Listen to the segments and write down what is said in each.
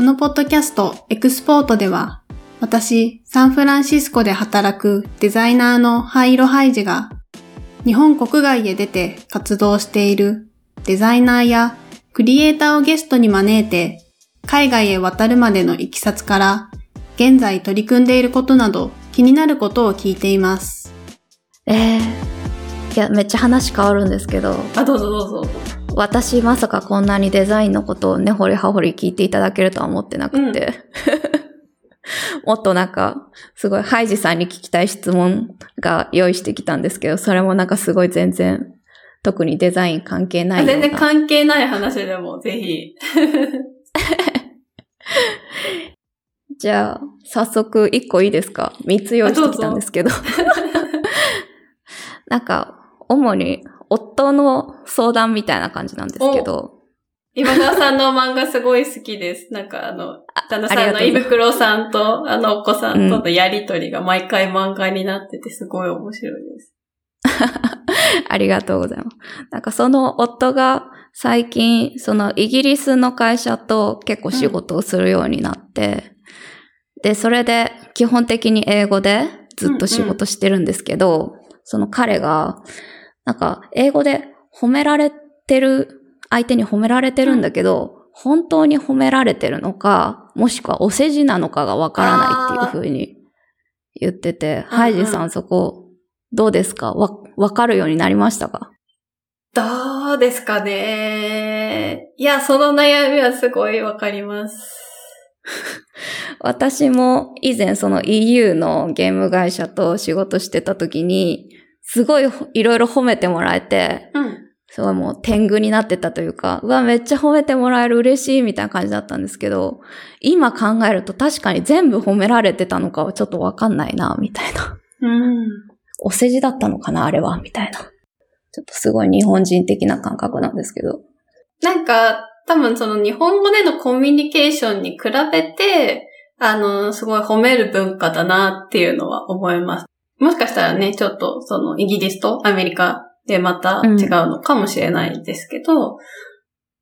このポッドキャストエクスポートでは、私、サンフランシスコで働くデザイナーのハイロハイジが、日本国外へ出て活動しているデザイナーやクリエイターをゲストに招いて、海外へ渡るまでのいきさつから、現在取り組んでいることなど気になることを聞いています。えー、いや、めっちゃ話変わるんですけど。あ、どうぞどうぞ。私まさかこんなにデザインのことをね、掘り葉掘り聞いていただけるとは思ってなくて。うん、もっとなんか、すごいハイジさんに聞きたい質問が用意してきたんですけど、それもなんかすごい全然、特にデザイン関係ない全然関係ない話でもぜひ。じゃあ、早速一個いいですか？三つ用意してきたんですけど。なんか、主に夫の相談みたいな感じなんですけど。今川さんの漫画すごい好きです。なんかあの、旦那さんの胃袋さんとあのお子さんとのやりとりが毎回漫画になっててすごい面白いです。ありがとうございます。なんかその夫が最近、そのイギリスの会社と結構仕事をするようになって、うん、で、それで基本的に英語でずっと仕事してるんですけど、うんうん、その彼が、なんか、英語で褒められてる、相手に褒められてるんだけど、うん、本当に褒められてるのか、もしくはお世辞なのかがわからないっていうふうに言ってて、ハイジさんそこ、どうですか？わ、わかるようになりましたか？どうですかね。いや、その悩みはすごいわかります。私も以前その EU のゲーム会社と仕事してた時に、すごいいろいろ褒めてもらえて、うん。すごいもう天狗になってたというか、うわ、めっちゃ褒めてもらえる嬉しいみたいな感じだったんですけど、今考えると確かに全部褒められてたのかはちょっとわかんないな、みたいな。うん。お世辞だったのかな、あれは、みたいな。ちょっとすごい日本人的な感覚なんですけど。なんか、多分その日本語でのコミュニケーションに比べて、あの、すごい褒める文化だなっていうのは思います。もしかしたらね、ちょっとそのイギリスとアメリカでまた違うのかもしれないですけど、うん、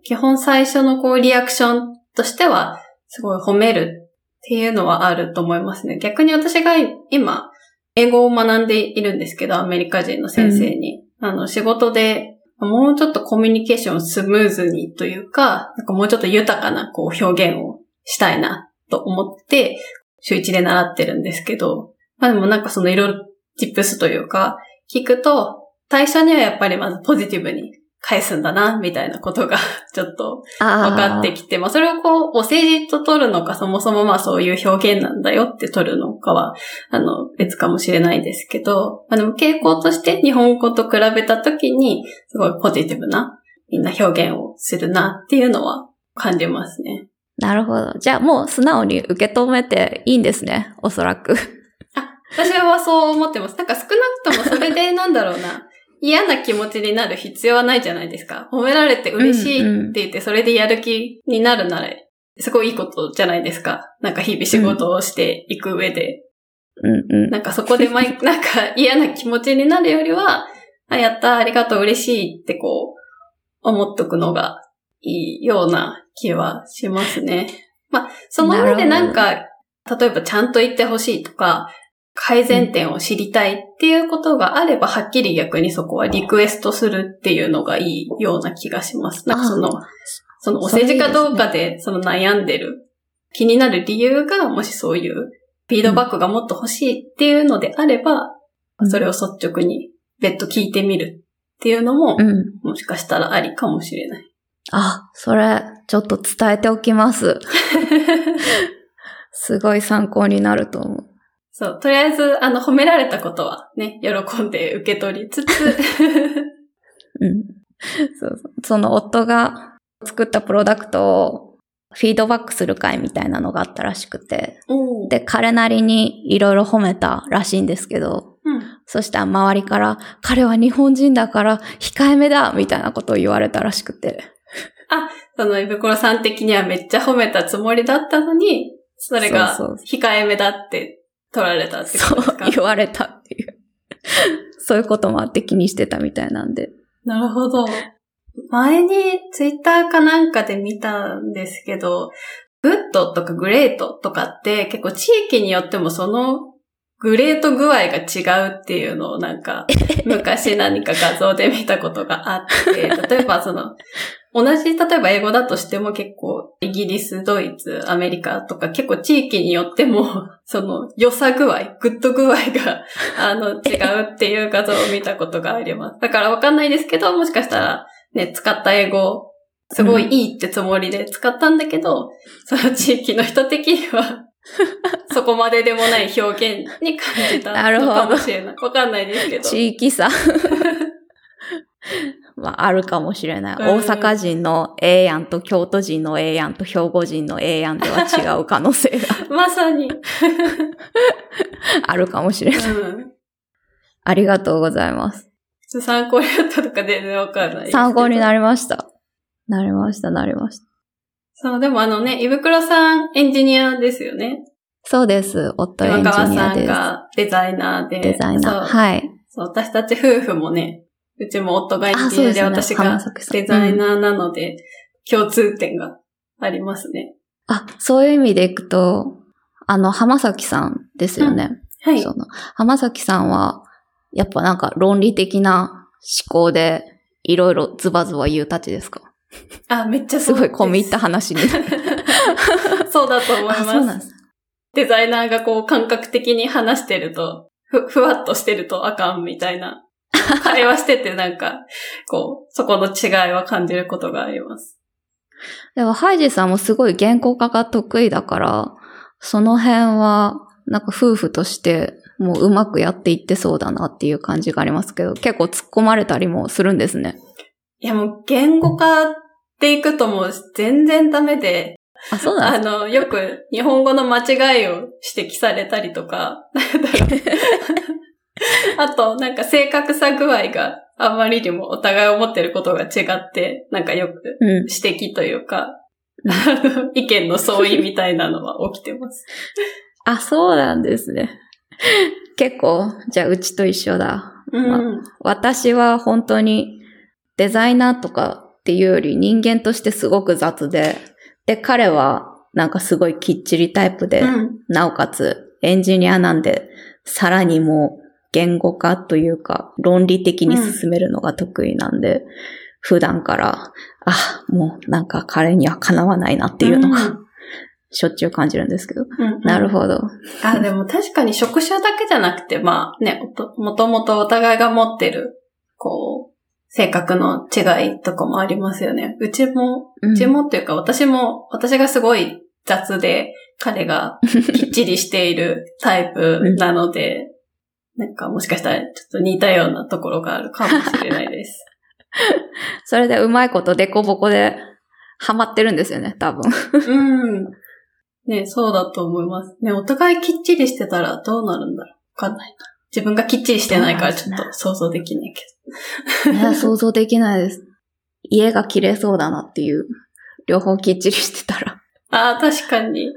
基本最初のこうリアクションとしては、すごい褒めるっていうのはあると思いますね。逆に私が今、英語を学んでいるんですけど、アメリカ人の先生に。うん、あの、仕事でもうちょっとコミュニケーションをスムーズにというか、なんかもうちょっと豊かなこう表現をしたいなと思って、週一で習ってるんですけど、まあでもなんかそのいろいろチップスというか、聞くと、最初にはやっぱりまずポジティブに返すんだな、みたいなことが ちょっと分かってきて、まあそれをこう、お世辞と取るのか、そもそもまあそういう表現なんだよって取るのかは、あの、別かもしれないですけど、まあでも傾向として日本語と比べたときに、すごいポジティブな、みんな表現をするなっていうのは感じますね。なるほど。じゃあもう素直に受け止めていいんですね、おそらく。私はそう思ってます。なんか少なくともそれでなんだろうな。嫌な気持ちになる必要はないじゃないですか。褒められて嬉しいって言って、それでやる気になるなら、すごいいいことじゃないですか。なんか日々仕事をしていく上で。うんうん、なんかそこで毎、なんか嫌な気持ちになるよりは、あ、やった、ありがとう、嬉しいってこう、思っとくのがいいような気はしますね。まあ、その上でなんか、例えばちゃんと言ってほしいとか、改善点を知りたいっていうことがあれば、はっきり逆にそこはリクエストするっていうのがいいような気がします。なんかその、そのお世辞かどうかでその悩んでる、気になる理由が、もしそういうフィードバックがもっと欲しいっていうのであれば、それを率直に別途聞いてみるっていうのも、もしかしたらありかもしれない。あ、それ、ちょっと伝えておきます。すごい参考になると思う。そう、とりあえず、あの、褒められたことはね、喜んで受け取りつつ うん。そうそう。その夫が作ったプロダクトをフィードバックする会みたいなのがあったらしくて、で、彼なりにいろいろ褒めたらしいんですけど、うん、そしたら周りから、彼は日本人だから控えめだみたいなことを言われたらしくて。あ、その、イブコロさん的にはめっちゃ褒めたつもりだったのに、それが控えめだって取られたってことですか？そう、言われたっていう。そういうこともあって気にしてたみたいなんで。なるほど。前にツイッターかなんかで見たんですけど、グッドとかグレートとかって結構地域によってもそのグレート具合が違うっていうのをなんか 昔何か画像で見たことがあって、例えばその同じ例えば英語だとしても結構イギリス、ドイツ、アメリカとか結構地域によっても その良さ具合、グッド具合が あの違うっていう画像を見たことがあります。だからわかんないですけど、もしかしたらね、使った英語すごいいいってつもりで使ったんだけど、その地域の人的には、そこまででもない表現に感じたのかもしれない。わかんないですけど。地域差。まあ、あるかもしれない。うん大阪人の A やんと京都人の A やんと兵庫人の A やんでは違う可能性が まさに。あるかもしれない。うん。ありがとうございます。参考になったとか全然わかんない。参考になりました。なりました、なりました。そう、でもあのね、胃袋さんエンジニアですよね。そうです。夫エン山川さんジニアです。がデザイナーで。デザイナー。はい。そう、私たち夫婦もね、うちも夫がエンジニアでですね私がデザイナーなので、共通点がありますね。あ、そういう意味でいくと、あの、浜崎さんですよね。はいそ。の、浜崎さんは、やっぱなんか論理的な思考で、いろいろズバズバ言うたちですか？あ、めっちゃすごい込み入った話。話に。そうだと思いあ、そうます。なんです。デザイナーがこう感覚的に話してると、ふ、ふわっとしてるとあかんみたいな。会話しててなんか、こう、そこの違いは感じることがあります。でも、ハイジさんもすごい言語化が得意だから、その辺は、なんか夫婦として、もううまくやっていってそうだなっていう感じがありますけど、結構突っ込まれたりもするんですね。いやもう言語化っていくともう全然ダメで、あ、そうなんあの、よく日本語の間違いを指摘されたりとか、あと、なんか正確さ具合があまりにもお互い思ってることが違って、なんかよくうん。指摘というか、あの 意見の相違みたいなのは起きてます。あ、そうなんですね。結構、じゃあうちと一緒だ。うん。私は本当にデザイナーとかっていうより人間としてすごく雑で、で、彼はなんかすごいきっちりタイプで、うん。なおかつエンジニアなんで、さらにもう言語化というか論理的に進めるのが得意なんで、普段から、あ、もうなんか彼にはかなわないなっていうのが、うんしょっちゅう感じるんですけど。うんなるほど。あ、でも確かに職種だけじゃなくて、まあね、もともとお互いが持ってる、こう、性格の違いとかもありますよね。うちも、ううちもっていうか、私も、私がすごい雑で、彼がきっちりしているタイプなので、なんかもしかしたらちょっと似たようなところがあるかもしれないです。それでうまいことデコボコでハマってるんですよね、多分。うん。ね、そうだと思います。ね、お互いきっちりしてたらどうなるんだろうわかんないな。自分がきっちりしてないからちょっと想像できないけいや、想像できないです。家が綺麗そうだなっていう。両方きっちりしてたら。ど。ああ、確かに。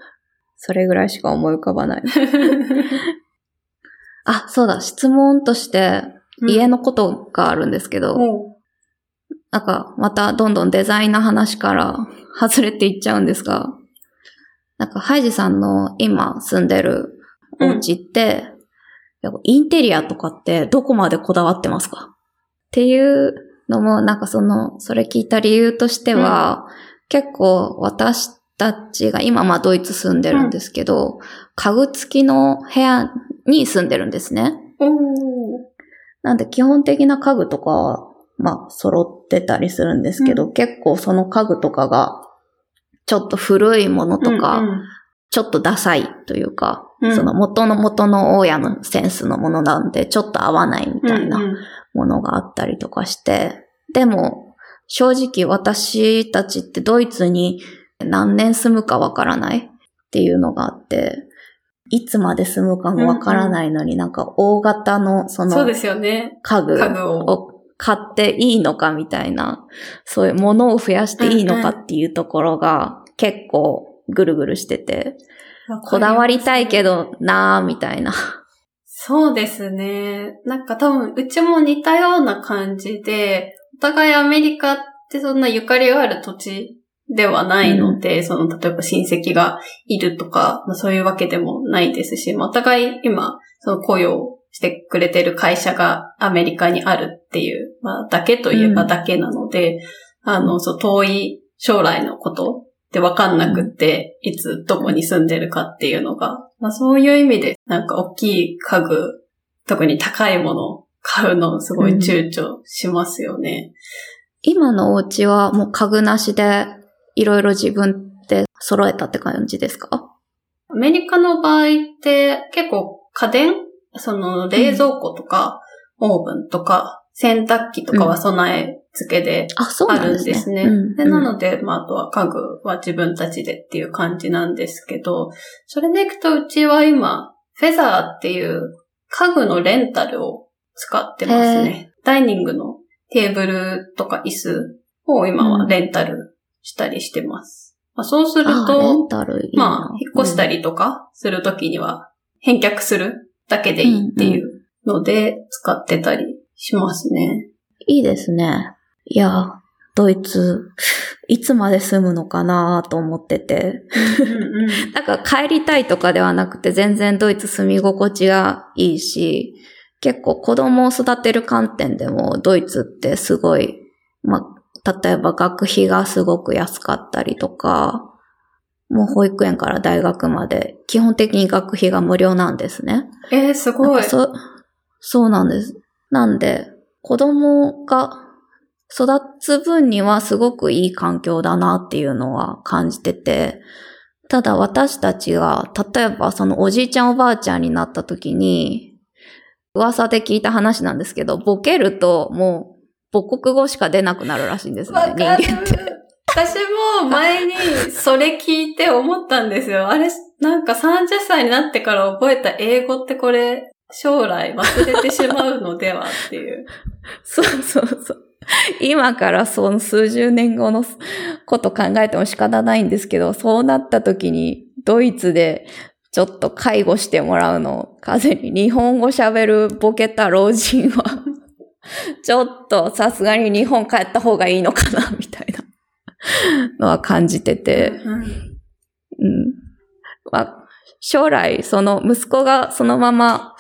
それぐらいしか思い浮かばない。あ、そうだ、質問として、家のことがあるんですけど、もなんか、またどんどんデザインな話から 外れていっちゃうんですが、なんか、ハイジさんの今住んでるお家って、インテリアとかってどこまでこだわってますか？っていうのも、なんかその、それ聞いた理由としては、結構私たちが今まあドイツ住んでるんですけど、家具付きの部屋に住んでるんですね。なんで基本的な家具とかは、まあ揃ってたりするんですけど、う結構その家具とかが、ちょっと古いものとか、うんちょっとダサいというか、うんその元の元の大家のセンスのものなんで、ちょっと合わないみうんたいなうんものがあったりとかして、でも、正直私たちってドイツに何年住むかわからないっていうのがあって、いつまで住むかもわからないのになんか大型のそのそうですよね。家具。を。買っていいのかみたいな、そういうものを増やしていいのかっていうところが結構ぐるぐるしてて、こだわりたいけどなーみたいな。そうですね。なんか多分、うちも似たような感じで、お互いアメリカってそんなゆかりがある土地ではないので、その、例えば親戚がいるとか、まあ、そういうわけでもないですし、まあお互い今、その雇用してくれてる会社がアメリカにあるっていう、まあ、だけといえばだけなので、うん、あの、そう、遠い将来のことってわかんなくって、いつどこに住んでるかっていうのが、まあそういう意味で、なんか大きい家具、特に高いものを買うのすごい躊躇しますよね。うん、今のお家はもう家具なしでいろいろ自分で揃えたって感じですか？アメリカの場合って結構家電その冷蔵庫とか、オーブンとか、洗濯機とかは備え付けであるんですね。でなので、まあ、あとは家具は自分たちでっていう感じなんですけど、それでいくとうちは今、フェザーっていう家具のレンタルを使ってますね。ダイニングのテーブルとか椅子を今はレンタルしたりしてます。まあ、そうすると、まあ、引っ越したりとかするときには返却するだけでいいっていうので使ってたりしますね。いいですね。いや、ドイツ、いつまで住むのかなと思ってて。なんか帰りたいとかではなくて全然ドイツ住み心地がいいし、結構子供を育てる観点でもドイツってすごい、まあ、例えば学費がすごく安かったりとか、もう保育園から大学まで基本的に学費が無料なんですね。えー、すごい。そ、そうなんです。なんで、子供が育つ分にはすごくいい環境だなっていうのは感じてて、ただ私たちが、例えばそのおじいちゃんおばあちゃんになった時に、噂で聞いた話なんですけど、ボケるともう母国語しか出なくなるらしいんですね、人間って。私も前にそれ聞いて思ったんですよ。あれ、なんか30歳になってから覚えた英語ってこれ、将来忘れてしまうのではっていう。そうそうそう。今からその数十年後のこと考えても仕方ないんですけど、そうなった時にドイツでちょっと介護してもらうのを風に日本語喋るボケた老人は ちょっとさすがに日本帰った方がいいのかなみたいな。のは感じてて、うん。まあ、将来、その息子がそのまま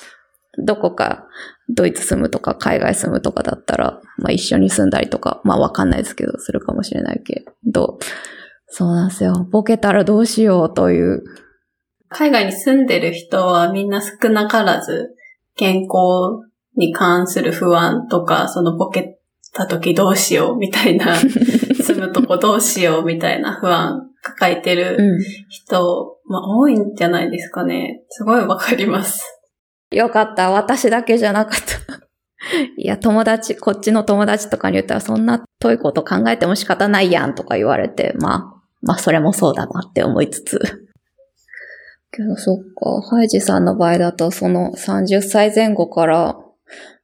どこかドイツ住むとか海外住むとかだったら、まあ一緒に住んだりとか、まあわかんないですけど、するかもしれないけど、そうなんですよ。ボケたらどうしようという。海外に住んでる人はみんな少なからず健康に関する不安とか、そのボケた時どうしようみたいな 住むとこどうしようみたいな不安抱えてる人、うん、まあ多いんじゃないですかね。すごいわかります。よかった。私だけじゃなかった。いや、友達、こっちの友達とかに言ったらそんな遠いこと考えても仕方ないやんとか言われて、まあ、まあそれもそうだなって思いつつ。けどそっか、ハイジさんの場合だとその30歳前後から、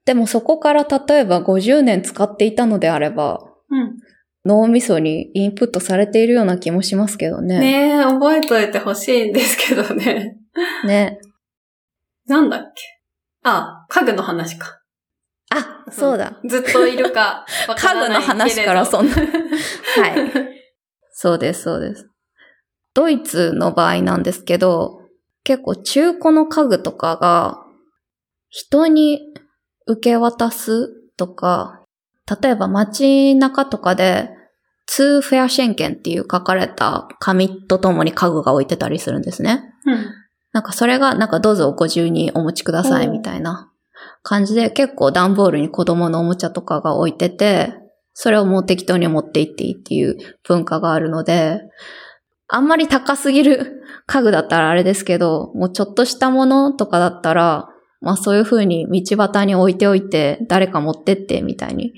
でもそこから例えば50年使っていたのであれば、うん、脳みそにインプットされているような気もしますけどね。ねえ、覚えといてほしいんですけどね。ね。なんだっけ？あ、家具の話か。あ、そうだ。ずっといるか 家具の話からそんな。はい。そうです、そうです。ドイツの場合なんですけど、結構中古の家具とかが人に受け渡すとか、例えば街中とかで zu verschenken っていう書かれた紙とともに家具が置いてたりするんですね。うん。なんかそれがなんかどうぞご自由にお持ちくださいみたいな感じで結構段ボールに子供のおもちゃとかが置いてて、それをもう適当に持って行っていいっていう文化があるので、あんまり高すぎる 家具だったらあれですけど、もうちょっとしたものとかだったら、まあそういう風に道端に置いておいて誰か持ってってみたいに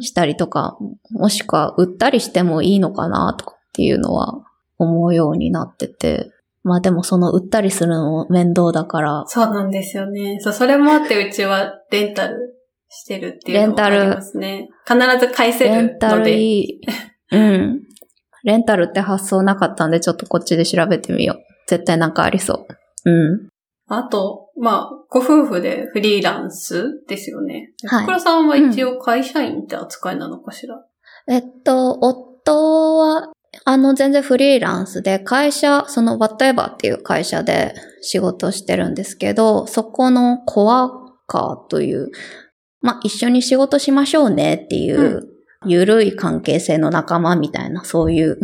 したりとか、うんうん、もしくは売ったりしてもいいのかなとかっていうのは思うようになってて。まあでもその売ったりするのも面倒だから。そうなんですよね。そう、それもあってうちはレンタルしてるっていうのがありますね。必ず返せるので。レンタルいい。うん。レンタルって発想なかったんでちょっとこっちで調べてみよう。絶対なんかありそう。うん。あと、まあ、ご夫婦でフリーランスですよね。はい。桜さんは一応会社員って扱いなのかしら、うん、えっと、夫はあの、全然フリーランスで、会社、その Whatever っていう会社で仕事してるんですけど、そこのコアカーという、まあ、一緒に仕事しましょうねっていう、ゆるい関係性の仲間みたいな、そういう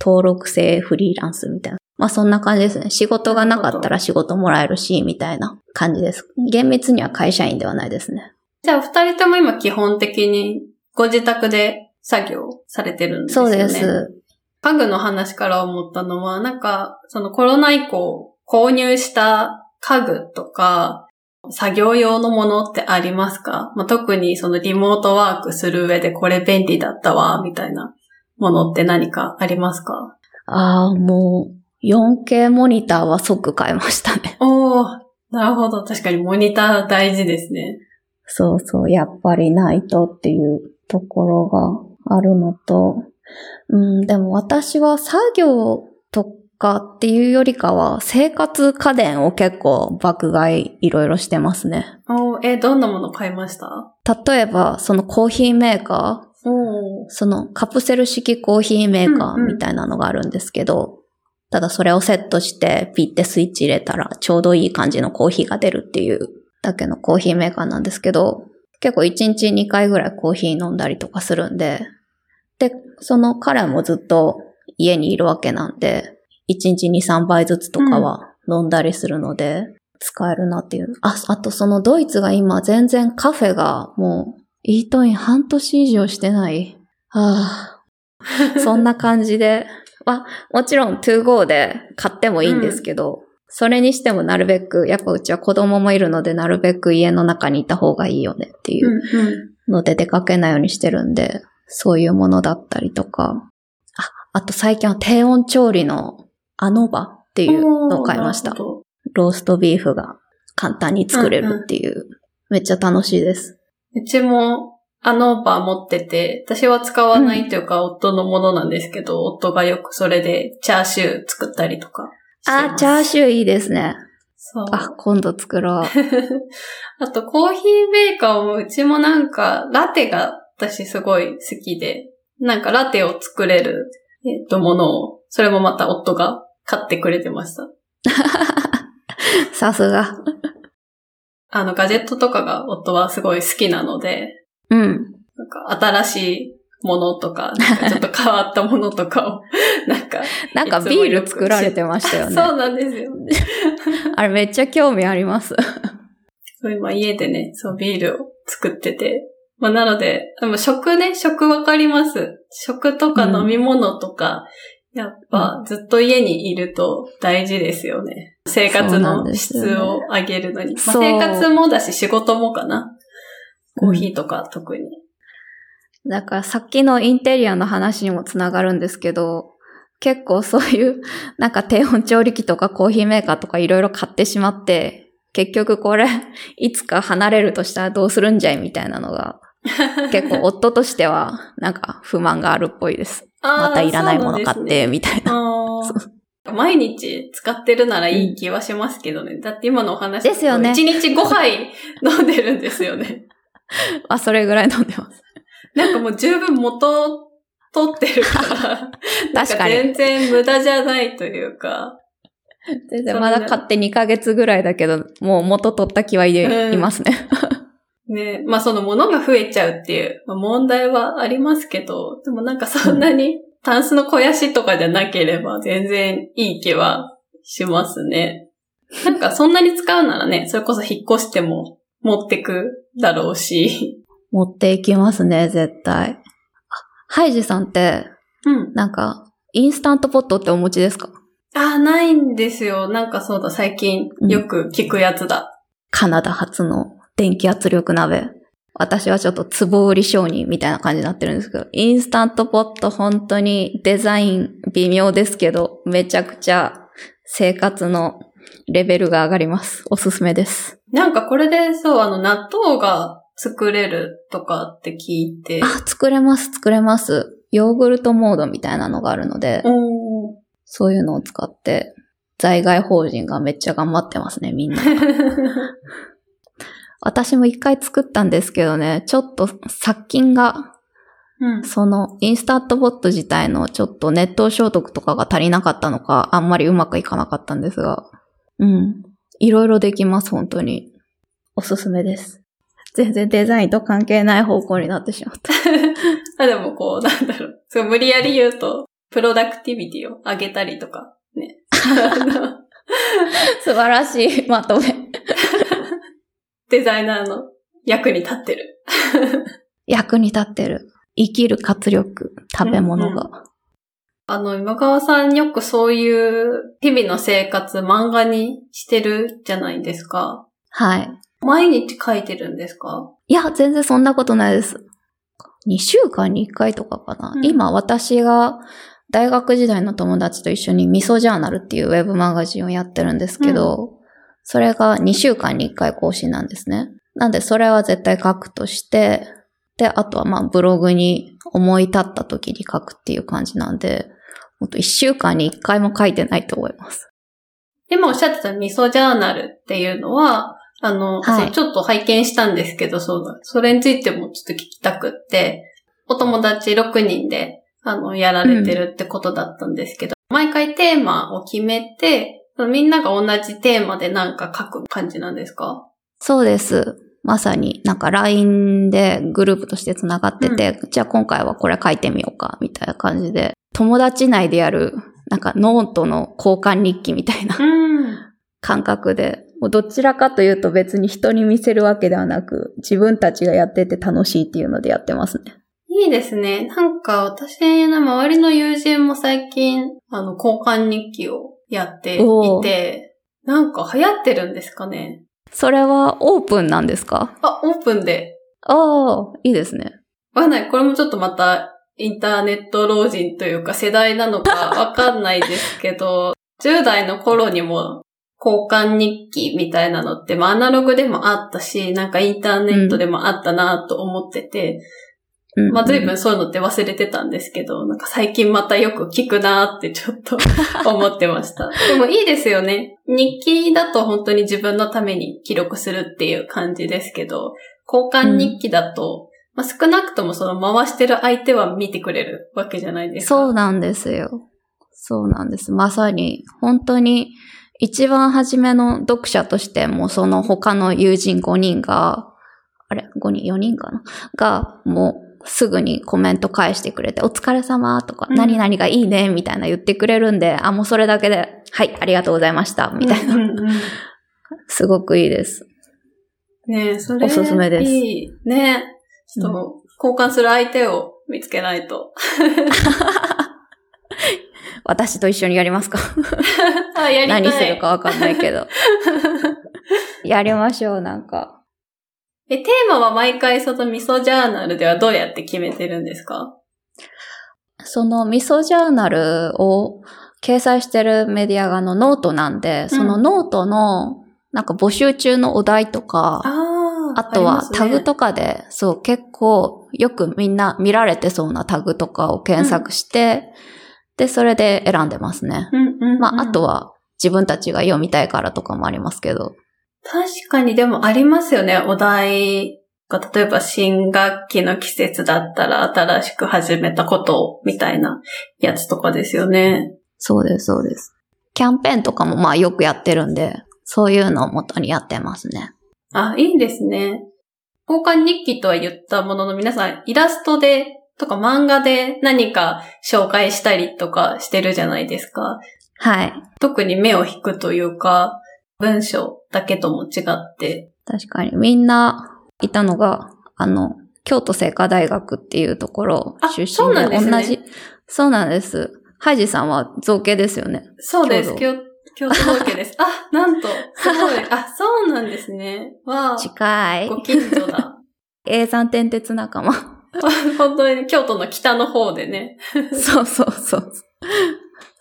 登録制フリーランスみたいな。まあそんな感じですね。仕事がなかったら仕事もらえるし、みたいな感じです。厳密には会社員ではないですね。じゃあ二人とも今基本的にご自宅で作業されてるんですよね。そうです。家具の話から思ったのは、なんか、そのコロナ以降購入した家具とか、作業用のものってありますか、まあ、特にそのリモートワークする上でこれ便利だったわ、みたいなものって何かありますか？ああ、もう 4K モニターは即買いましたね。おー、なるほど。確かにモニター大事ですね。そうそう、やっぱりないとっていうところがあるのと、うん、でも私は作業とかっていうよりかは、生活家電を結構爆買いいろいろしてますね。おえどんなもの買いました？例えば、そのコーヒーメーカー、そのカプセル式コーヒーメーカーみたいなのがあるんですけど、うんうん、ただそれをセットしてピッてスイッチ入れたらちょうどいい感じのコーヒーが出るっていうだけのコーヒーメーカーなんですけど、結構1日2回ぐらいコーヒー飲んだりとかするんで、で、その彼もずっと家にいるわけなんで、1日2、3倍ずつとかは飲んだりするので、使えるなっていう。あ、あとそのドイツが今全然カフェがもう、イートイン半年以上してない。はあ、そんな感じで。まあ、もちろん to go で買ってもいいんですけど、うん、それにしてもなるべく、やっぱうちは子供もいるので、なるべく家の中にいた方がいいよねっていうので出かけないようにしてるんで、そういうものだったりとか。あ、あと最近は低温調理のアノバっていうのを買いました。ローストビーフが簡単に作れるっていう。うんうん、めっちゃ楽しいです。うちもアノーバー持ってて、私は使わないというか、夫のものなんですけど、うん、夫がよくそれでチャーシュー作ったりとかあ、チャーシューいいですね。そう。あ、今度作ろう。あと、コーヒーメーカーもうちもなんか、ラテが私すごい好きで、なんかラテを作れる、えっ、と、ものを、それもまた夫が買ってくれてました。さすが。あの、ガジェットとかが夫はすごい好きなので、うん。なんか新しいものとか、かちょっと変わったものとかを、なんか。なんかビール作られてましたよね。そうなんですよ。あれめっちゃ興味あります。そう今家でね、そうビールを作ってて、まあ、なので、でも食ね、食わかります。食とか飲み物とか、うん、やっぱずっと家にいると大事ですよね。生活の質を上げるのに。ね、まあ、生活もだし仕事もかな。コーヒーとか特に。だからさっきのインテリアの話にもつながるんですけど、結構そういう、なんか低温調理器とかコーヒーメーカーとかいろいろ買ってしまって、結局これ、いつか離れるとしたらどうするんじゃいみたいなのが 結構夫としてはなんか不満があるっぽいです。またいらないもの買って、みたいな。毎日使ってるならいい気はしますけどね。だって今のお話ですよね。1日5杯飲んでるんですよね。あ、それぐらい飲んでます。なんかもう十分元取ってるから。確かに。全然無駄じゃないというか。全然まだ買って2ヶ月ぐらいだけど、もう元取った気はいますね。ね、まあその物が増えちゃうっていう問題はありますけど、でもなんかそんなにタンスの肥やしとかじゃなければ全然いい気はしますね。なんかそんなに使うならね、それこそ引っ越しても持ってくだろうし。持っていきますね、絶対。ハイジさんって、うん。なんか、インスタントポットってお持ちですか？あ、ないんですよ。なんかそうだ、最近よく聞くやつだ。うん、カナダ発の電気圧力鍋。私はちょっと壺売り商人みたいな感じになってるんですけど、インスタントポット本当にデザイン微妙ですけど、めちゃくちゃ生活のレベルが上がります。おすすめです。なんかこれでそう、あの納豆が作れるとかって聞いて。あ、作れます、作れます。ヨーグルトモードみたいなのがあるので、そういうのを使って、在外法人がめっちゃ頑張ってますね、みんな。私も一回作ったんですけどね、ちょっと殺菌がうん。そのインスタントボット自体のちょっとネット消毒とかが足りなかったのか、あんまりうまくいかなかったんですが、うん。いろいろできます、本当に。おすすめです。全然デザインと関係ない方向になってしまった。あ、でもこう、なんだろう。そう無理やり言うと、プロダクティビティを上げたりとか、ね。素晴らしいまとめ。デザイナーの役に立ってる。役に立ってる。生きる活力、食べ物が。あの、今川さんよくそういう日々の生活漫画にしてるじゃないですか。はい。毎日書いてるんですか？いや、全然そんなことないです。2週間に1回とかかな。うん今、私が大学時代の友達と一緒にミソジャーナルっていうウェブマガジンをやってるんですけど、それが2週間に1回更新なんですね。なんで、それは絶対書くとして、で、あとはまあブログに思い立った時に書くっていう感じなんで、ほんと1週間に1回も書いてないと思います。今おっしゃってたミソジャーナルっていうのは、あの、はいちょっと拝見したんですけど、そうだ。それについてもちょっと聞きたくって、お友達6人で、あの、やられてるってことだったんですけど、毎回テーマを決めて、みんなが同じテーマでなんか書く感じなんですか？そうです。まさになんか LINE でグループとして繋がってて、じゃあ今回はこれ書いてみようか、みたいな感じで、友達内でやる、なんかノートの交換日記みたいなうん。感覚で、もうどちらかというと別に人に見せるわけではなく、自分たちがやってて楽しいっていうのでやってますね。いいですね。なんか私の周りの友人も最近、あの、交換日記をやっていおて、なんか流行ってるんですかねそれはオープンなんですか？あ、オープンで。ああ、いいですね。わかんない。これもちょっとまた、インターネット老人というか世代なのか わかんないですけど、10代の頃にも交換日記みたいなのって、まあアナログでもあったし、なんかインターネットでもあったなと思ってて、うんまあ随分そういうのって忘れてたんですけど、なんか最近またよく聞くなってちょっと 思ってました。でもいいですよね。日記だと本当に自分のために記録するっていう感じですけど、交換日記だと、まあ少なくともその回してる相手は見てくれるわけじゃないですか。そうなんですよ。そうなんです。まさに、本当に、一番初めの読者としても、その他の友人5人が、あれ ?5 人 ?4 人かな？が、もう、すぐにコメント返してくれて、お疲れ様とか、うん何々がいいね、みたいな言ってくれるんで、あ、もうそれだけで、はい、ありがとうございました、みたいな。うんうんうん すごくいいです。ねえ、それおすすめですいい。ねちょっと、交換する相手を見つけないと。私と一緒にやりますか？あ、やりたい。何するかわかんないけど。やりましょう、なんか。え、テーマは毎回そのミソジャーナルではどうやって決めてるんですか？そのミソジャーナルを掲載してるメディアがあのノートなんで、そのノートのなんか募集中のお題とか、ああとはタグとかで、そう結構よくみんな見られてそうなタグとかを検索して、で、それで選んでますね。うんうんうん。まあ、あとは自分たちが読みたいからとかもありますけど。確かにでもありますよね、お題が。例えば新学期の季節だったら新しく始めたことみたいなやつとかですよね。そうです、そうです。キャンペーンとかもまあよくやってるんで、そういうのを元にやってますね。あ、いいですね。交換日記とは言ったものの皆さんイラストでとか漫画で何か紹介したりとかしてるじゃないですか。はい。特に目を引くというか、文章だけとも違って。確かに。みんないたのが、あの、京都精華大学っていうところあ出身で同じ。そうなんです。ハイジさんは造形ですよね。そうです。京京京都道家です。あ、なんと、すごい。あ、そうなんですね。わあ、近いご。近所だ。永山天鉄仲間。本当に京都の北の方でね。そうそうそう。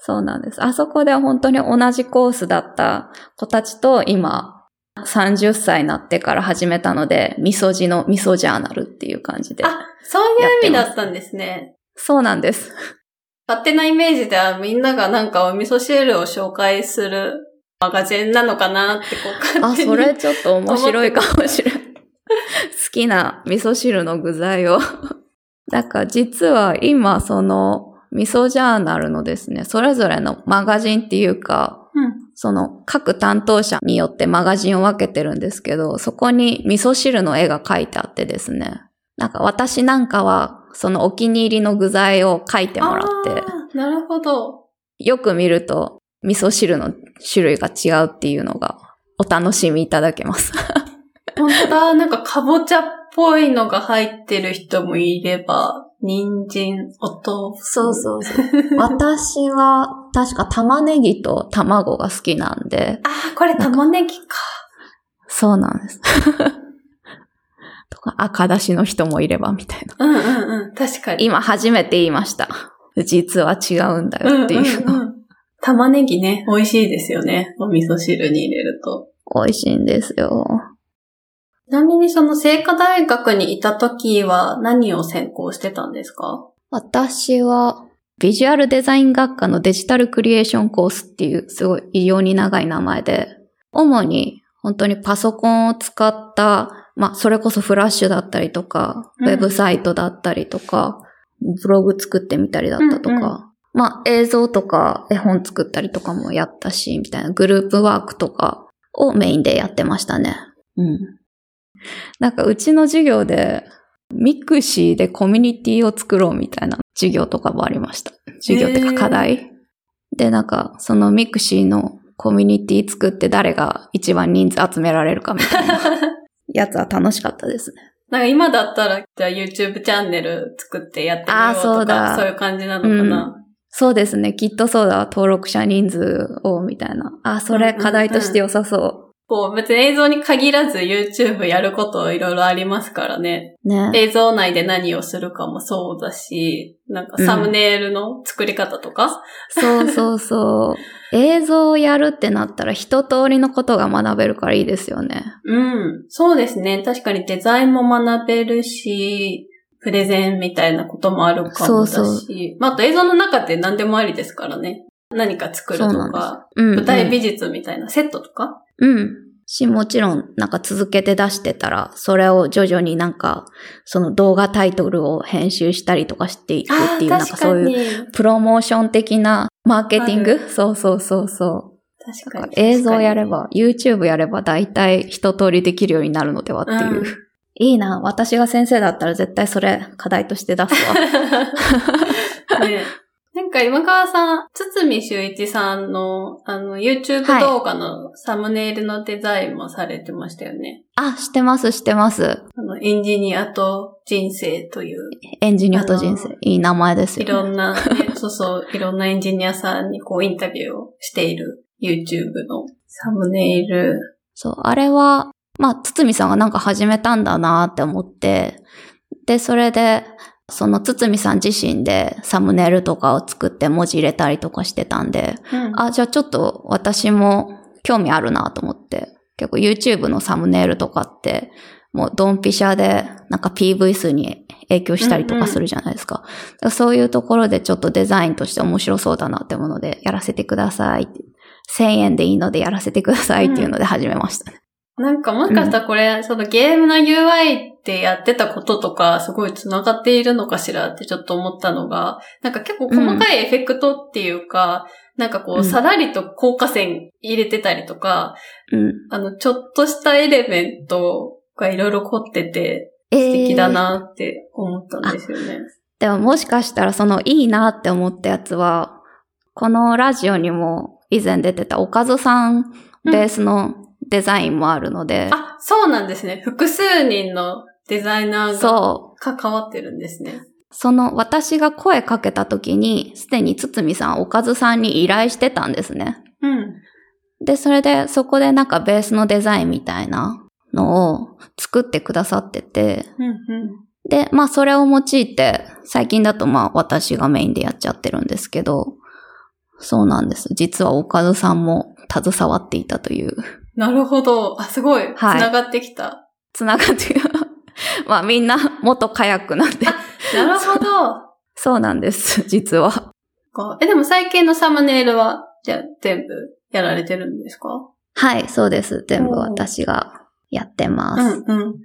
そうなんです。あそこで本当に同じコースだった子たちと今、30歳になってから始めたので、味噌汁の味噌ジャーナルっていう感じで。あ、そういう意味だったんですね。そうなんです。勝手なイメージではみんながなんかお味噌汁を紹介するマガジンなのかなってこうあ、勝手にそれちょっと面白いかもしれない。好きな味噌汁の具材を だから実は今その味噌ジャーナルのですね、それぞれのマガジンっていうか、うん。その各担当者によってマガジンを分けてるんですけど、そこに味噌汁の絵が描いてあってですね。なんか私なんかはそのお気に入りの具材を書いてもらって、なるほど。よく見ると味噌汁の種類が違うっていうのがお楽しみいただけます。本当だ、なんかかぼちゃっぽいのが入ってる人もいれば、人参、お豆腐。そうそうそう。私は確か玉ねぎと卵が好きなんで、ああ、これ玉ねぎか。そうなんです。とか赤だしの人もいればみたいな。うんうんうん。確かに。今初めて言いました。実は違うんだよっていうの。んんん玉ねぎね、美味しいですよね。お味噌汁に入れると。美味しいんですよ。ちなみにその聖火大学にいた時は何を専攻してたんですか？私は、ビジュアルデザイン学科のデジタルクリエーションコースっていうすごい異様に長い名前で、主に本当にパソコンを使った、まあそれこそフラッシュだったりとか、うんウェブサイトだったりとか、ブログ作ってみたりだったとか、うんうんまあ映像とか絵本作ったりとかもやったし、みたいなグループワークとかをメインでやってましたね。うん。なんかうちの授業で、ミクシーでコミュニティを作ろうみたいな授業とかもありました。授業っていうか課題。で、なんか、そのミクシーのコミュニティ作って誰が一番人数集められるかみたいな やつは楽しかったですね。なんか今だったら、じゃあ YouTube チャンネル作ってやってみようあーそうとか、だそういう感じなのかな？そうですね。きっとそうだ。登録者人数を、みたいな。あ、それ課題として良さそこう、別に映像に限らず YouTube やることいろいろありますからね。う。ね。映像内で何をするかもそうだし、なんかサムネイルの作り方とか。そうそうそう。映像をやるってなったら一通りのことが学べるからいいですよね。うん。そうですね。確かにデザインも学べるし、プレゼンみたいなこともあるかもだし。そうそまあ、あと映像の中って何でもありですからね。何か作るとか、うん、うん。舞台美術みたいなセットとか？うん。し、もちろん、なんか続けて出してたら、それを徐々になんか、その動画タイトルを編集したりとかしていくっていう、なんかそういうう。プロモーション的なマーケティング？そうそうそうそう。確かに。映像やれば。ば、YouTube やれば大体一通りできるようになるのではっていう。うんいいな。私が先生だったら絶対それ課題として出すわ。ねなんか今川さん、堤修一さんの、あの、YouTube はい動画のサムネイルのデザインもされてましたよね。あ、してます、してます。あの、エンジニアと人生という、エンジニアと人生。いい名前ですいよ、ね。ろんな、ね、そうそう、いろんなエンジニアさんにこうインタビューをしている YouTube のサムネイル。そう、あれは、まあ、つつみさんがなんか始めたんだなって思って、で、それで、そのつつみさん自身でサムネイルとかを作って文字入れたりとかしてたんで、うんあ、じゃあちょっと私も興味あるなと思って、結構 YouTube のサムネイルとかって、もうドンピシャでなんか PV 数に影響したりとかするじゃないですか。だからそういうところでちょっとデザインとして面白そうだなってものでやらせてくださいって。1000円でいいのでやらせてくださいっていうので始めましたね。なんかもしかしたらこれ、そのゲームの UI ってやってたこととか、すごい繋がっているのかしらってちょっと思ったのが、なんか結構細かいエフェクトっていうか、なんかこう、うんさらりと効果線入れてたりとか、うん。あの、ちょっとしたエレメントがいろいろ凝ってて、素敵だなって思ったんですよね。でももしかしたらそのいいなって思ったやつは、このラジオにも以前出てたおかずさんベースのデザインもあるので、あ、そうなんですね。複数人のデザイナーが。関わってるんですね。その私が声かけた時に、すでにつつみさんおかずさんに依頼してたんですね。うん。で、それでそこでなんかベースのデザインみたいなのを作ってくださってて、うん、うん。で、まあそれを用いて、最近だとまあ私がメインでやっちゃってるんですけど、そうなんです。実はおかずさんも携わっていたという、なるほど。あ、すごい。はい繋がってきた。つながって、まあみんな元カヤックなんで、なるほど。そうなんです、実は。かえ、でも最近のサムネイルは、じゃあ全部やられてるんですか？はい、そうです。全部私がやってまうす。んうん。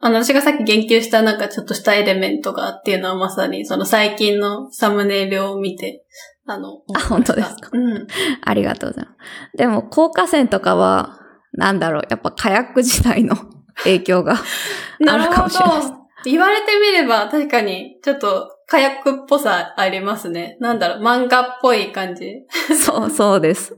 あの、私がさっき言及したなんかちょっとしたエレメントがっていうのはまさにその最近のサムネイルを見て、あの、あ、本当ですか？うん。ありがとうございます。でも、高架線とかは、なんだろう、やっぱカヤック時代の 影響があるかもしれないです。言われてみれば確かにちょっとカヤックっぽさありますね。なんだろう、漫画っぽい感じ。そう、そうです。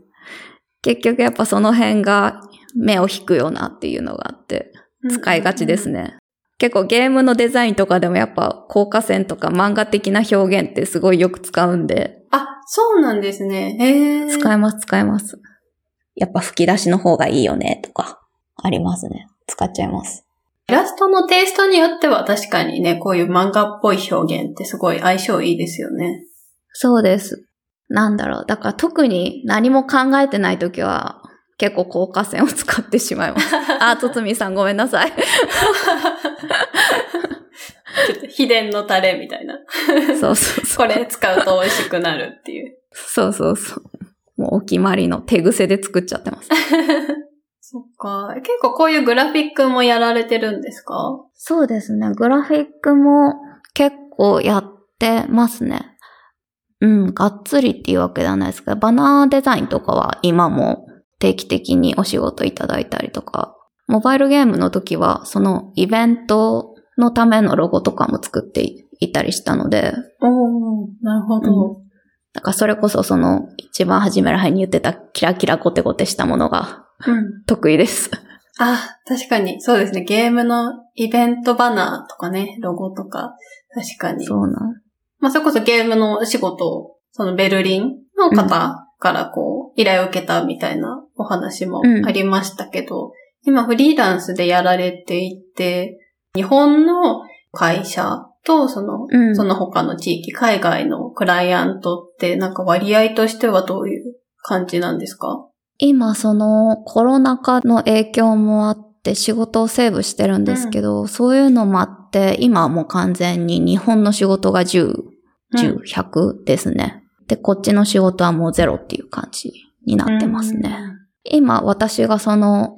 結局やっぱその辺が目を引くよなっていうのがあって、使いがちですね。ね。結構ゲームのデザインとかでもやっぱ高架線とか漫画的な表現ってすごいよく使うんで、あ、そうなんですね。へえ。使えます、使えます。やっぱ吹き出しの方がいいよねとか、ありますね。使っちゃいます。イラストのテイストによっては確かにね、こういう漫画っぽい表現ってすごい相性いいですよね。そうです。なんだろう。だから特に何も考えてないときは、結構高架線を使ってしまいます。あ、つつみさんごめんなさい。ちょっと秘伝のタレみたいな。そうそうそう。これ使うと美味しくなるっていう。そうそうそう。もうお決まりの手癖で作っちゃってます。そっか。結構こういうグラフィックもやられてるんですか？そうですね。グラフィックも結構やってますね。うん、がっつりっていうわけではないですけど、バナーデザインとかは今も定期的にお仕事いただいたりとか、モバイルゲームの時はそのイベントのためのロゴとかも作っていたりしたので、おー、なるほど。だからそれこそその一番初めらへんに言ってたキラキラゴテゴテしたものがうん。得意です。あ、確かに。そうですね。ゲームのイベントバナーとかね、ロゴとか、確かに。そうなん。まあ、それこそゲームの仕事を、そのベルリンの方からこう、依頼を受けたみたいなお話もありましたけど、今フリーランスでやられていて、日本の会社とその、うん。その他の地域、海外のクライアントってなんか割合としてはどういう感じなんですか？今そのコロナ禍の影響もあって仕事をセーブしてるんですけど、そういうのもあって、今はもう完全に日本の仕事が10、10、100ですね。で、こっちの仕事はもうゼロっていう感じになってますね。今私がその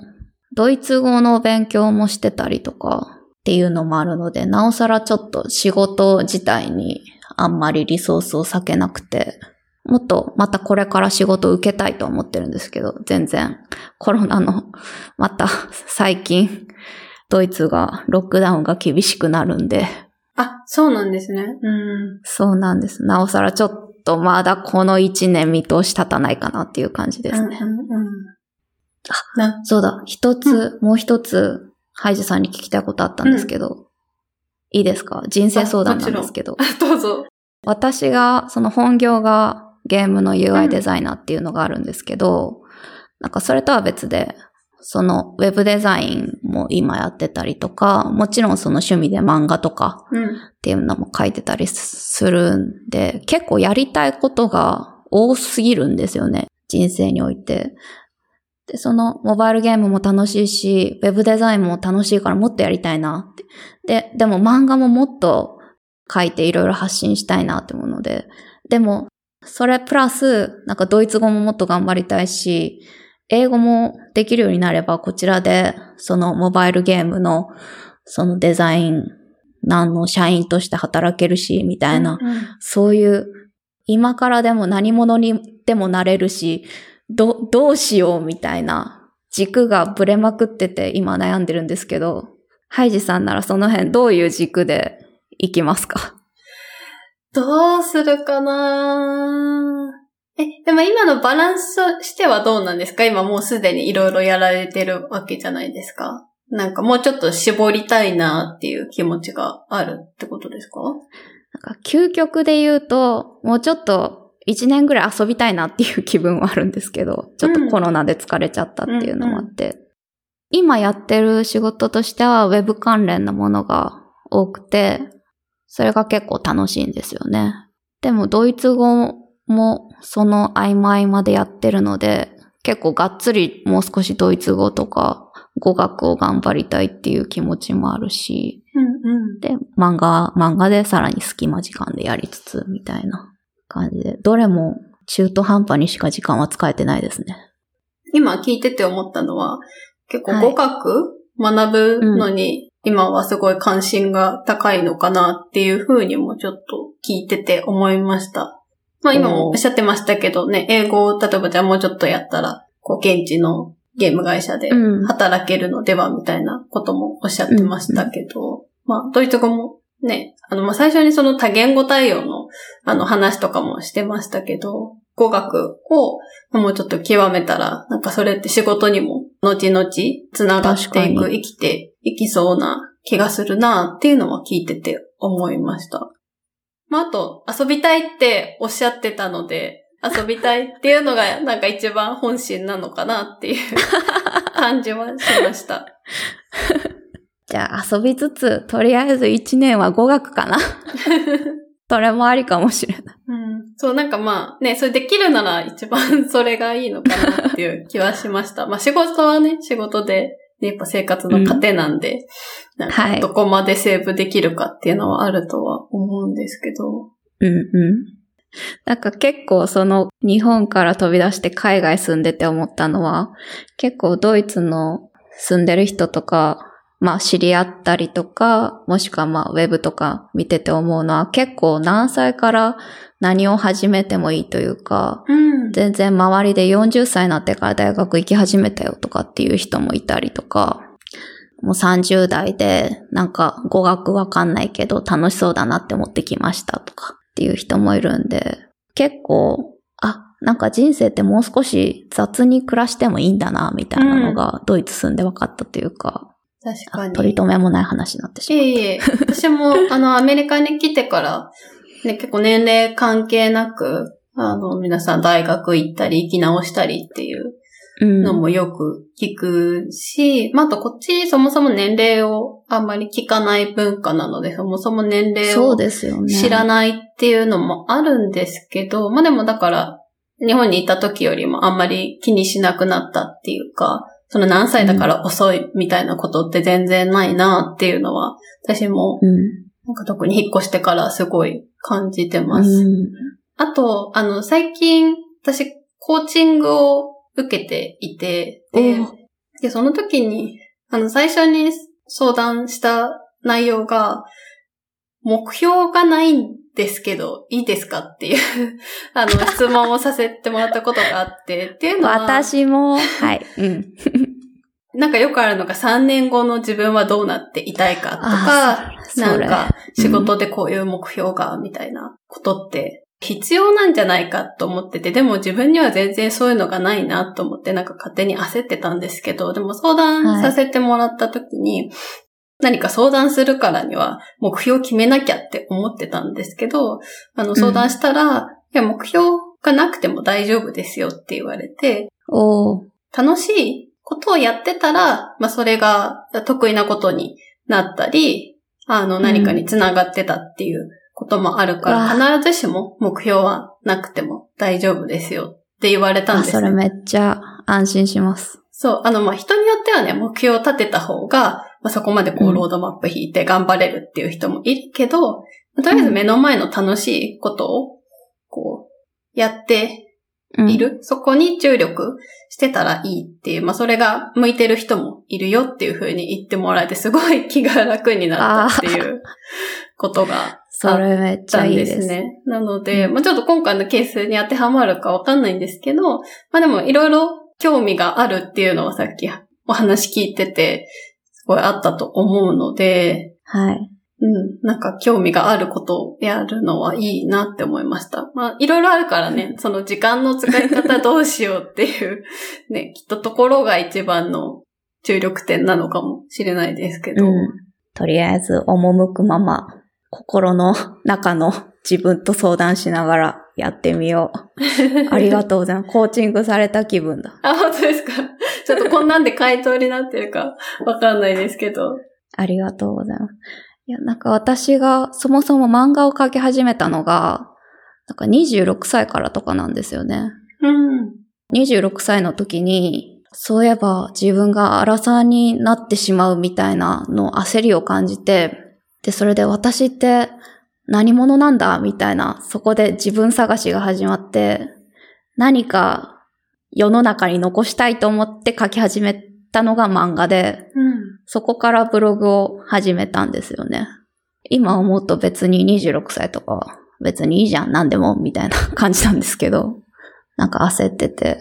ドイツ語の勉強もしてたりとかっていうのもあるので、なおさらちょっと仕事自体にあんまりリソースを割けなくて、もっとまたこれから仕事を受けたいと思ってるんですけど、全然コロナの また最近ドイツがロックダウンが厳しくなるんで、あ、そうなんですね。うん。そうなんです。なおさらちょっとまだこの1年見通し立たないかなっていう感じですね。うんうんうん。な、そうだ、一つ、もう一つ、ハイジさんに聞きたいことあったんですけど、いいですか？人生相談なんですけど。どうぞ。私が、その本業がゲームの UI デザイナーっていうのがあるんですけど、なんかそれとは別で、そのウェブデザインも今やってたりとか、もちろんその趣味で漫画とかうん。っていうのも書いてたりするんで、結構やりたいことが多すぎるんですよね。人生において。で、そのモバイルゲームも楽しいし、ウェブデザインも楽しいからもっとやりたいなって。で、でも漫画ももっと書いていろいろ発信したいなって思うので、でも、それプラス、なんかドイツ語ももっと頑張りたいし、英語もできるようになれば、こちらで、そのモバイルゲームの、そのデザイン、なんの社員として働けるし、みたいな、うんうんそういう、今からでも何者にでもなれるし、ど、どうしようみたいな軸がぶれまくってて今悩んでるんですけど、ハイジさんならその辺どういう軸でいきますか？どうするかな？え、でも今のバランスとしてはどうなんですか？今もうすでにいろいろやられてるわけじゃないですか。なんかもうちょっと絞りたいなっていう気持ちがあるってことですか？なんか究極で言うと、もうちょっと一年ぐらい遊びたいなっていう気分はあるんですけど、ちょっとコロナで疲れちゃったっていうのもあって、今やってる仕事としてはウェブ関連のものが多くて、それが結構楽しいんですよね。でもドイツ語もその合間合間でやってるので、結構がっつりもう少しドイツ語とか語学を頑張りたいっていう気持ちもあるし、うんうん。で、漫画、漫画でさらに隙間時間でやりつつ、みたいな感じで、どれも中途半端にしか時間は使えてないですね。今聞いてて思ったのは、結構はい。語学学ぶのに、今はすごい関心が高いのかなっていうふうにもちょっと聞いてて思いました。まあ今もおっしゃってましたけどね、英語を例えばじゃあもうちょっとやったら、こう現地のゲーム会社でうん。働けるのではみたいなこともおっしゃってましたけど、まあドイツ語もね、あのまあ最初にその多言語対応のあの話とかもしてましたけど、語学をもうちょっと極めたら、なんかそれって仕事にも後々つながっていく、生きていきそうな気がするなっていうのは聞いてて思いました。まあ、あと、遊びたいっておっしゃってたので、遊びたいっていうのがなんか一番本心なのかなっていう 感じはしました。じゃあ遊びつつ、とりあえず1年は語学かな。それもありかもしれない。うん、そう、なんかまあね、それできるなら一番それがいいのかなっていう気はしました。まあ仕事はね、仕事で、ね、やっぱ生活の糧なんで、なんはいかどこまでセーブできるかっていうのはあるとは思うんですけど。うんうん。なんか結構その日本から飛び出して海外住んでて思ったのは、結構ドイツの住んでる人とか、まあ知り合ったりとか、もしくはまあウェブとか見てて思うのは結構何歳から何を始めてもいいというか、うん。全然周りで40歳になってから大学行き始めたよとかっていう人もいたりとか、もう30代でなんか語学わかんないけど楽しそうだなって思ってきましたとかっていう人もいるんで、結構、あ、なんか人生ってもう少し雑に暮らしてもいいんだなみたいなのがドイツ住んで分かったというか、確かに。取り留めもない話になってしまう。いえいえ、私も、あの、アメリカに来てから、ね、結構年齢関係なく、あの、皆さん大学行ったり、行き直したりっていううんのもよく聞くし、まあ、あとこっちそもそも年齢をあんまり聞かない文化なので、そもそも年齢を。知らないっていうのもあるんですけど、まあでもだから、日本にいた時よりもあんまり気にしなくなったっていうか、その何歳だから遅いみたいなことって全然ないなっていうのは、私もうん。なんか特に引っ越してからすごい感じてます。うんあと、あの、最近、私、コーチングを受けていて、ででその時に、あの、最初に相談した内容が、目標がないんですけど、いいですか？っていう、あの、質問をさせてもらったことがあって、っていうのは、私も、はい。うん。なんかよくあるのが3年後の自分はどうなっていたいかとか、なんか仕事でこういう目標が、みたいなことって必要なんじゃないかと思ってて、でも自分には全然そういうのがないなと思ってなんか勝手に焦ってたんですけど、でも相談させてもらった時に、何か相談するからには目標を決めなきゃって思ってたんですけど、あの相談したら、いや目標がなくても大丈夫ですよって言われて、楽しいことをやってたら、まあそれが得意なことになったり、あの何かにつながってたっていうこともあるから、わ必ずしも目標はなくても大丈夫ですよって言われたんあ、ですね。それめっちゃ安心します。そう、あのまあ人によってはね、目標を立てた方が、まあ、そこまでこううんロードマップ引いて頑張れるっていう人もいるけど、とりあえず目の前の楽しいことを、こう、やってうん。いる、そこに注力してたらいいっていう、まあそれが向いてる人もいるよっていう風に言ってもらえて、すごい気が楽になったっていうことがそれめっちゃいいですす。ね。なので、まあちょっと今回のケースに当てはまるかわかんないんですけど、まあでもいろいろ興味があるっていうのはさっきお話聞いてて、すごいあったと思うので、はい。うん。なんか興味があることをやるのはいいなって思いました。まあ、いろいろあるからね、その時間の使い方どうしようっていう、ね、きっとところが一番の注力点なのかもしれないですけど。うん。とりあえず、赴くまま、心の中の自分と相談しながらやってみよう。ありがとうございます。コーチングされた気分だ。あ、本当ですか？ちょっとこんなんで回答になってるかわかんないですけど。ありがとうございます。いや、なんか私がそもそも漫画を描き始めたのが、なんか26歳からとかなんですよね。うん。26歳の時に、そういえば自分が荒さになってしまうみたいなの焦りを感じて、で、それで私って何者なんだみたいな、そこで自分探しが始まって、何か世の中に残したいと思って書き始めたのが漫画で、うん。そこからブログを始めたんですよね。今思うと別に26歳とかは別にいいじゃん、何でも、みたいな感じなんですけど、なんか焦ってて、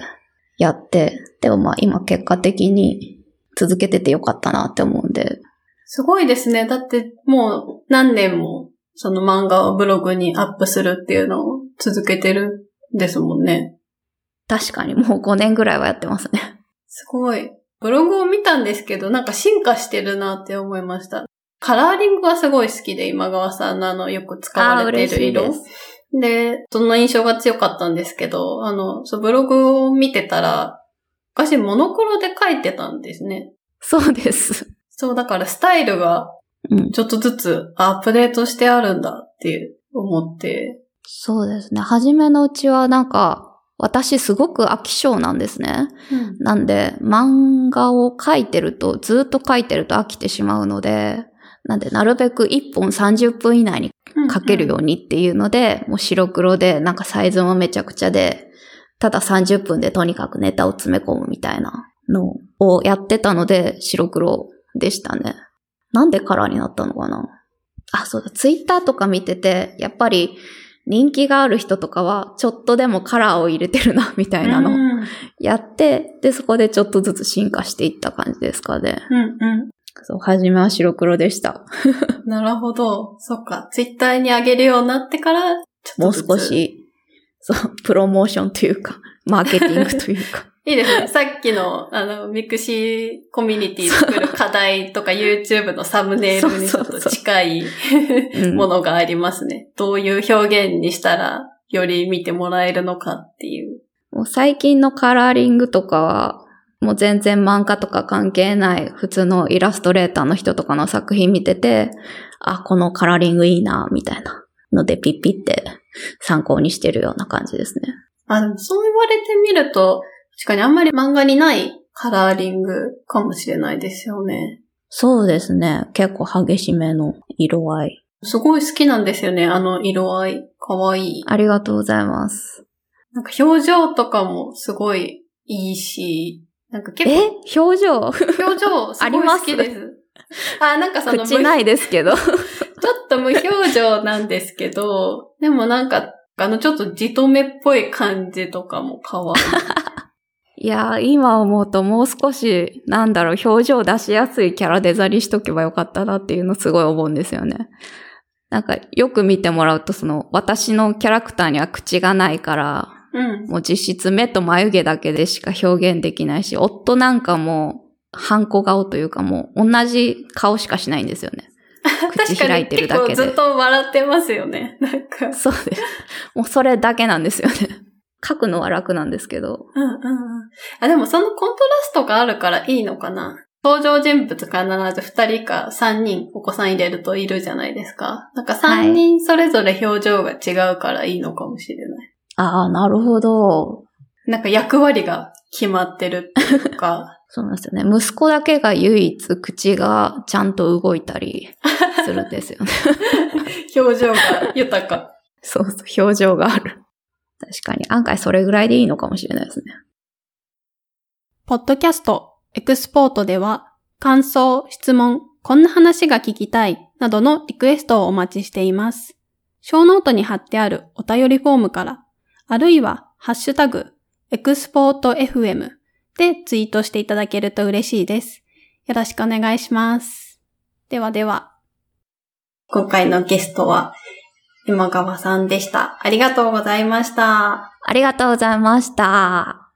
やって、でもまあ今結果的に続けててよかったなって思うんで。すごいですね。だってもう何年もその漫画をブログにアップするっていうのを続けてるんですもんね。確かにもう5年ぐらいはやってますね。すごい。ブログを見たんですけど、なんか進化してるなって思いました。カラーリングがすごい好きで、今川さんのあの、よく使われている色。でその印象が強かったんですけど、あの、そうブログを見てたら、昔モノクロで書いてたんですね。そうです。そう、だからスタイルが、ちょっとずつアップデートしてあるんだって思って。そうですね。初めのうちはなんか、私すごく飽き性なんですね。うん、なんで、漫画を描いてると、ずっと描いてると飽きてしまうので、なんで、なるべく1本30分以内に描けるようにっていうので、うんうん、もう白黒で、なんかサイズもめちゃくちゃで、ただ30分でとにかくネタを詰め込むみたいなのをやってたので、白黒でしたね。なんでカラーになったのかな？あ、そうだ、ツイッターとか見てて、やっぱり、人気がある人とかは、ちょっとでもカラーを入れてるな、みたいなのをやって、で、そこでちょっとずつ進化していった感じですかね。うんうん。そう、はじめは白黒でした。なるほど。そっか。ツイッターに上げるようになってから、もう少し、そう、プロモーションというか、マーケティングというか。いいですね。さっきの、あの、ミクシーコミュニティ作る課題とか YouTube のサムネイルにちょっと近いものがありますね。どういう表現にしたらより見てもらえるのかっていう。もう最近のカラーリングとかは、もう全然漫画とか関係ない普通のイラストレーターの人とかの作品見てて、あ、このカラーリングいいな、みたいなのでピッピって参考にしてるような感じですね。あ、そう言われてみると、確かにあんまり漫画にないカラーリングかもしれないですよね。そうですね。結構激しめの色合い。すごい好きなんですよね、あの色合い。かわいい。ありがとうございます。なんか表情とかもすごいいいし、なんか結構。え？表情？表情、す？ごい好きです。あ、なんかその。口ないですけど。ちょっと無表情なんですけど、でもなんか、あのちょっとじとめっぽい感じとかも可愛い。いや今思うともう少し、なんだろう、表情出しやすいキャラデザにしとけばよかったなっていうのすごい思うんですよね。なんか、よく見てもらうと、その、私のキャラクターには口がないから、うん、もう実質目と眉毛だけでしか表現できないし、夫なんかも、ハンコ顔というかもう、同じ顔しかしないんですよね。口開いてるだけで。ずっと笑ってますよね。なんか。そうです。もうそれだけなんですよね。書くのは楽なんですけど。うんうんうん。あ、でもそのコントラストがあるからいいのかな。登場人物必ず二人か三人お子さん入れるといるじゃないですか。なんか三人それぞれ表情が違うからいいのかもしれない。ああ、なるほど。なんか役割が決まってるっていうか。そうなんですよね。息子だけが唯一口がちゃんと動いたりするんですよね。表情が豊か。そうそう、表情がある。確かに、案外それぐらいでいいのかもしれないですね。ポッドキャスト、エクスポートでは、感想、質問、こんな話が聞きたい、などのリクエストをお待ちしています。ショーノートに貼ってあるお便りフォームから、あるいは、ハッシュタグ、エクスポート FM でツイートしていただけると嬉しいです。よろしくお願いします。ではでは。今回のゲストは、今川さんでした。ありがとうございました。ありがとうございました。